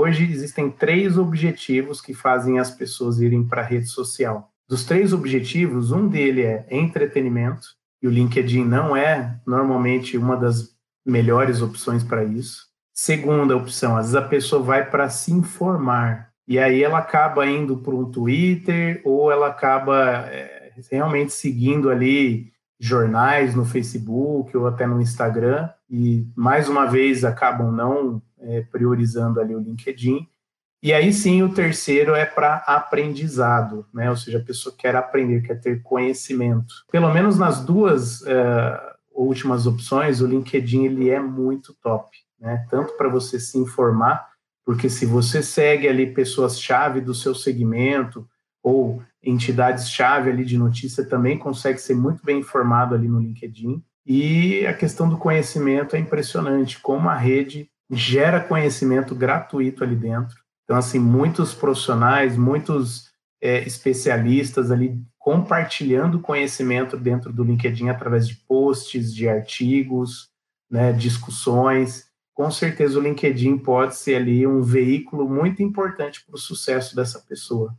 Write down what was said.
hoje existem três objetivos que fazem as pessoas irem para a rede social. Dos três objetivos, um dele é entretenimento, e o LinkedIn não é normalmente uma das melhores opções para isso. Segunda opção, às vezes a pessoa vai para se informar, e aí ela acaba indo para um Twitter ou ela acaba é, realmente seguindo ali jornais no Facebook ou até no Instagram e mais uma vez acabam não é, priorizando ali o LinkedIn. E aí sim o terceiro é para aprendizado, né? Ou seja, a pessoa quer aprender, quer ter conhecimento. Pelo menos nas duas uh, últimas opções, o LinkedIn ele é muito top, né? Tanto para você se informar, porque se você segue ali pessoas-chave do seu segmento ou entidades-chave ali de notícia, também consegue ser muito bem informado ali no LinkedIn. E a questão do conhecimento é impressionante, como a rede gera conhecimento gratuito ali dentro. Então, assim, muitos profissionais, muitos é, especialistas ali compartilhando conhecimento dentro do LinkedIn através de posts, de artigos, né, discussões. Com certeza o LinkedIn pode ser ali um veículo muito importante para o sucesso dessa pessoa.